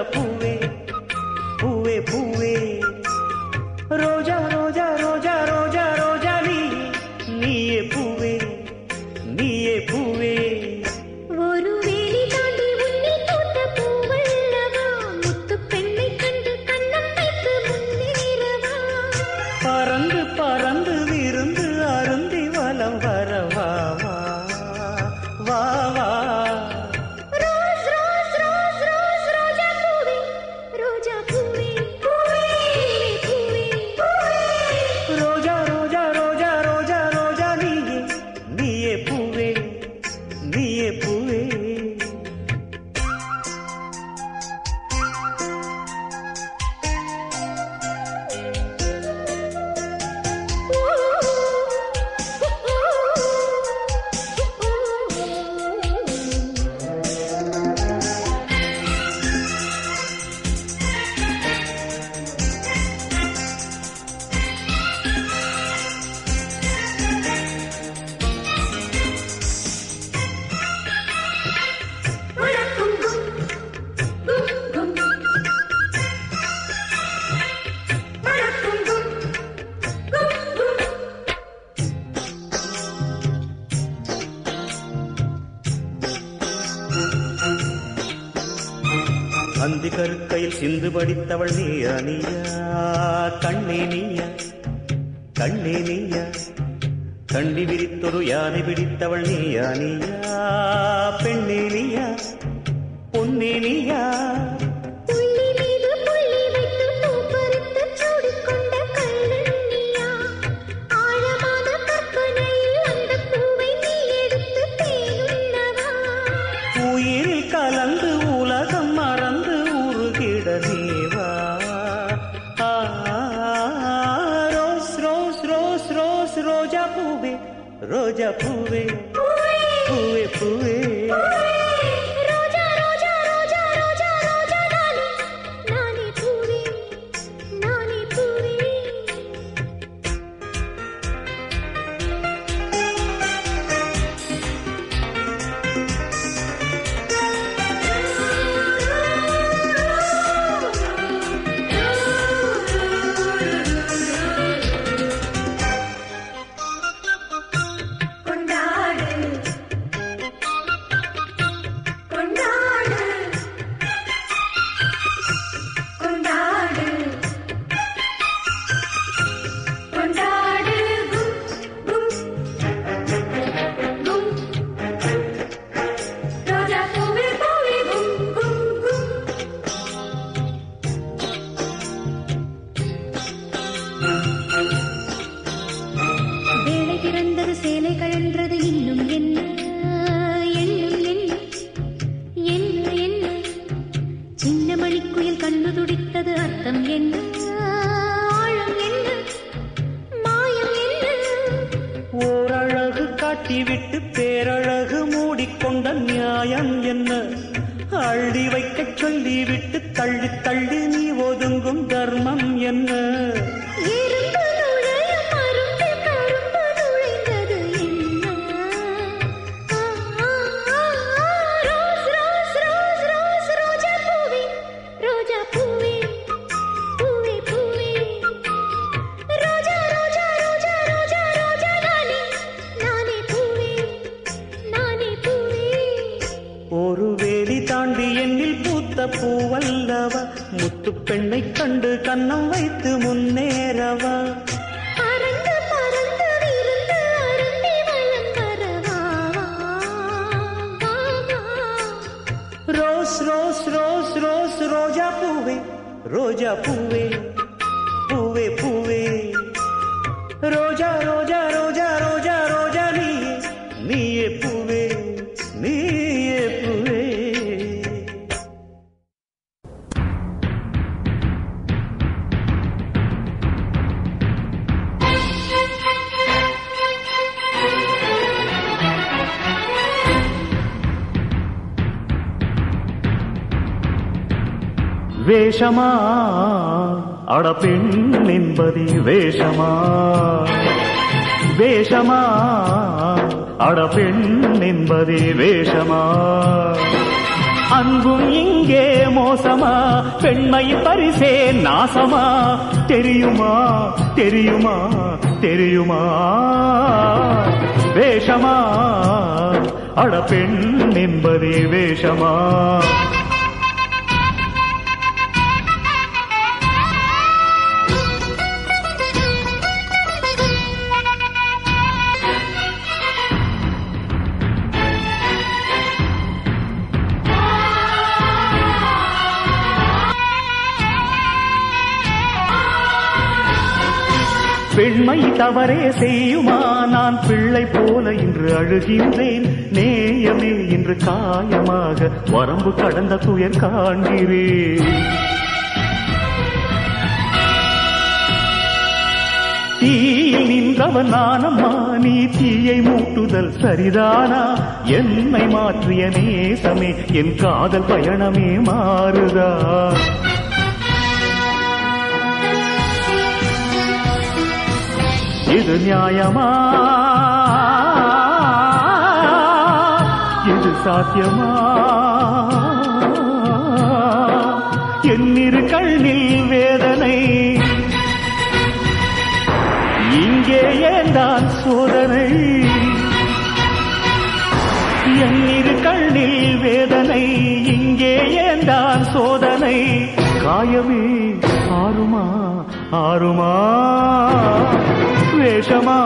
Oh. என்று படித்தவள் நீயா நீயா கண்ணே நீயா? கண்ணே நீயா? கண்ணி விரித்தொரு யானை பிடித்தவள் நீயா நீயா பெண்ணே நீயா? பொன்னே நீயா? pue, pue, pue. கட்டிவிட்டு பேரழகு மூடிக்கொண்ட நியாயம் என்ன? அள்ளி வைக்க சொல்லிவிட்டு தள்ளி தள்ளி நீ ஒதுங்கும் தர்மம் என்ன? வரவா வா, வா. ரோஸ் ரோஸ் ரோஸ் ரோஸ் ரோஜா பூவே ரோஜா பூவே பூவே பூவே ரோஜா ரோஜா ரோஜா ரோஜா ரோஜா வேஷமா அட பெண் என்பதே வேஷமா வேஷமா அட பெண் என்பதே வேஷமா அங்கும் இங்கே மோசமா பெண்மை பரிசே நாசமா தெரியுமா தெரியுமா தெரியுமா வேஷமா அட பெண் என்பதே வேஷமா பெண்மை தவறே செய்யுமா? நான் பிள்ளை போல இன்று அழுகின்றேன். நேயமே இன்று காயமாக வரம்பு கடந்த துயர் காண்கிறேன். தீயில் நின்றவன் நானம்மா நீ தீயை மூட்டுதல் சரிதானா? என்னை மாற்றிய நேசமே என் காதல் பயணமே மாறுதா? இது நியாயமா? இது சாத்தியமா? என்னிரு கண்ணில் வேதனை. இங்கே ஏந்தான் சோதனை? என்னிரு கண்ணில் வேதனை. இங்கே ஏந்தான் சோதனை? காயமே ஆறுமா? ஆறுமா? வேஷமா?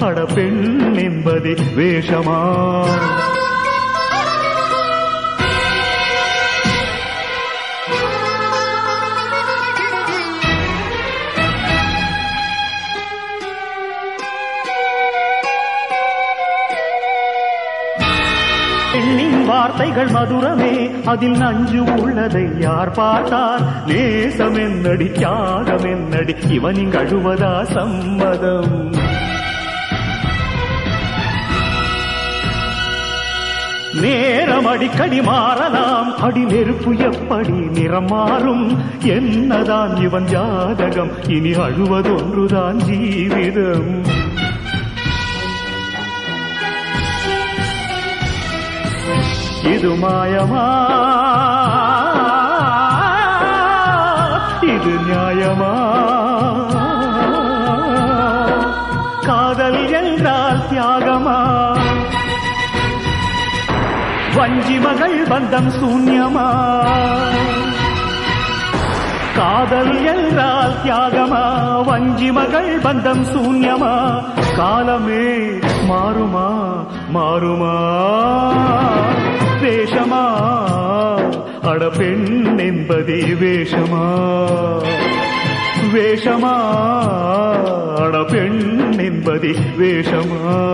அட பெண் என்பது வேஷமா? வார்த்தைகள் மதுரமே அதில் நஞ்சு உள்ளதை யார் பார்த்தார்? நேசம் என்னடி தியாகம் என்னடி இவனின் அழுவதா சம்மதம்? நேரம் அடிக்கடி மாறலாம் அடி நெருப்பு எப்படி நிறம் மாறும் என்னதான் இவன் ஜாதகம் இனி அழுவதொன்றுதான் ஜீவிதம்? இது மாயமா இது நியாயமா காதல் என்றால் தியாகமா வஞ்சி மகள் பந்தம் சூன்யமா காதல் என்றால் தியாகமா? வஞ்சி மகள் பந்தம் சூன்யமா? காலமே மாறுமா? மாறுமா? வேஷமா? அட பெண் என்பதே வேஷமா? வேஷமா? அட பெண் என்பதே வேஷமா?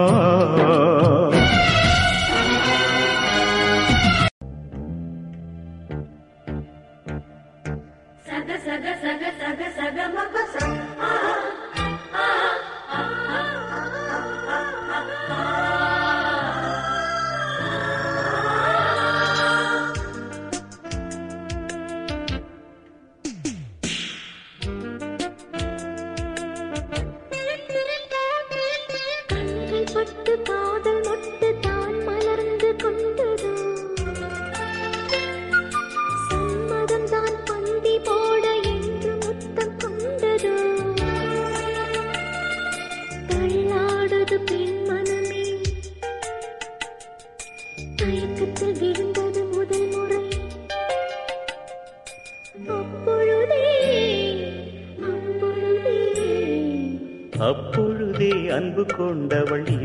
ಸಗ ಸಗ ಸಗ ಸಗ ಸಗ ಮಗ ಸ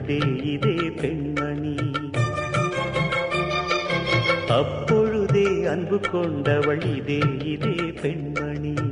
கொண்டவள் இதே இதே பெண்மணி. அப்பொழுதே அன்பு கொண்டவள் இதே இதே பெண்மணி.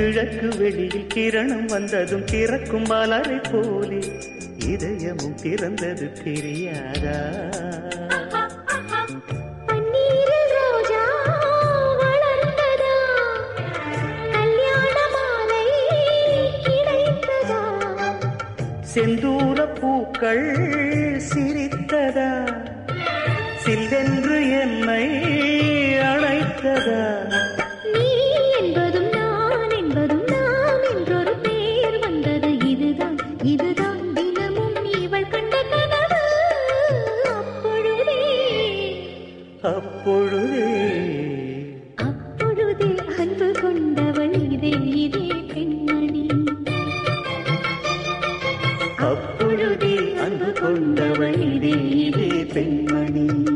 கிழக்கு வெளியில் கிரணம் வந்ததும் திறக்கும் மலரை போலே இதயமும் திறந்தது தெரியாதா? செந்தூர பூக்கள் சிரித்ததா? சில்லென்று என்னை பொழுதே அன்பு கொண்டவனிதே பெண்மணி.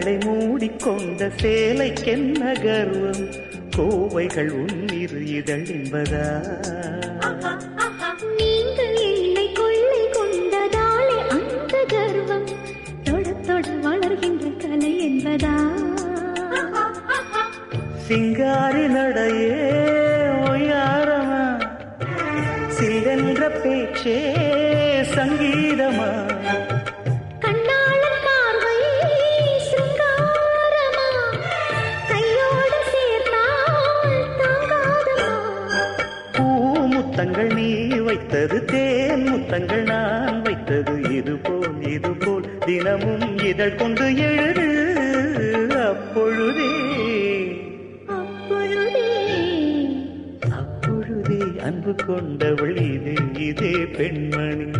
கண்களை மூடிக்கொண்ட சேலைக்கென்ன கர்வம்? கோவைகள் உன்னிரு இதழ் என்பதா பூமுத்தங்கள் நீ வைத்தது தேன் முத்தங்கள் நான் வைத்தது இது போல் இது போல் தினமும் இதழ் கொண்டு எழுது அப்பொழுதே. அப்பொழுதே. அப்பொழுதே அன்பு கொண்டவள் இது இதே பெண்மணி.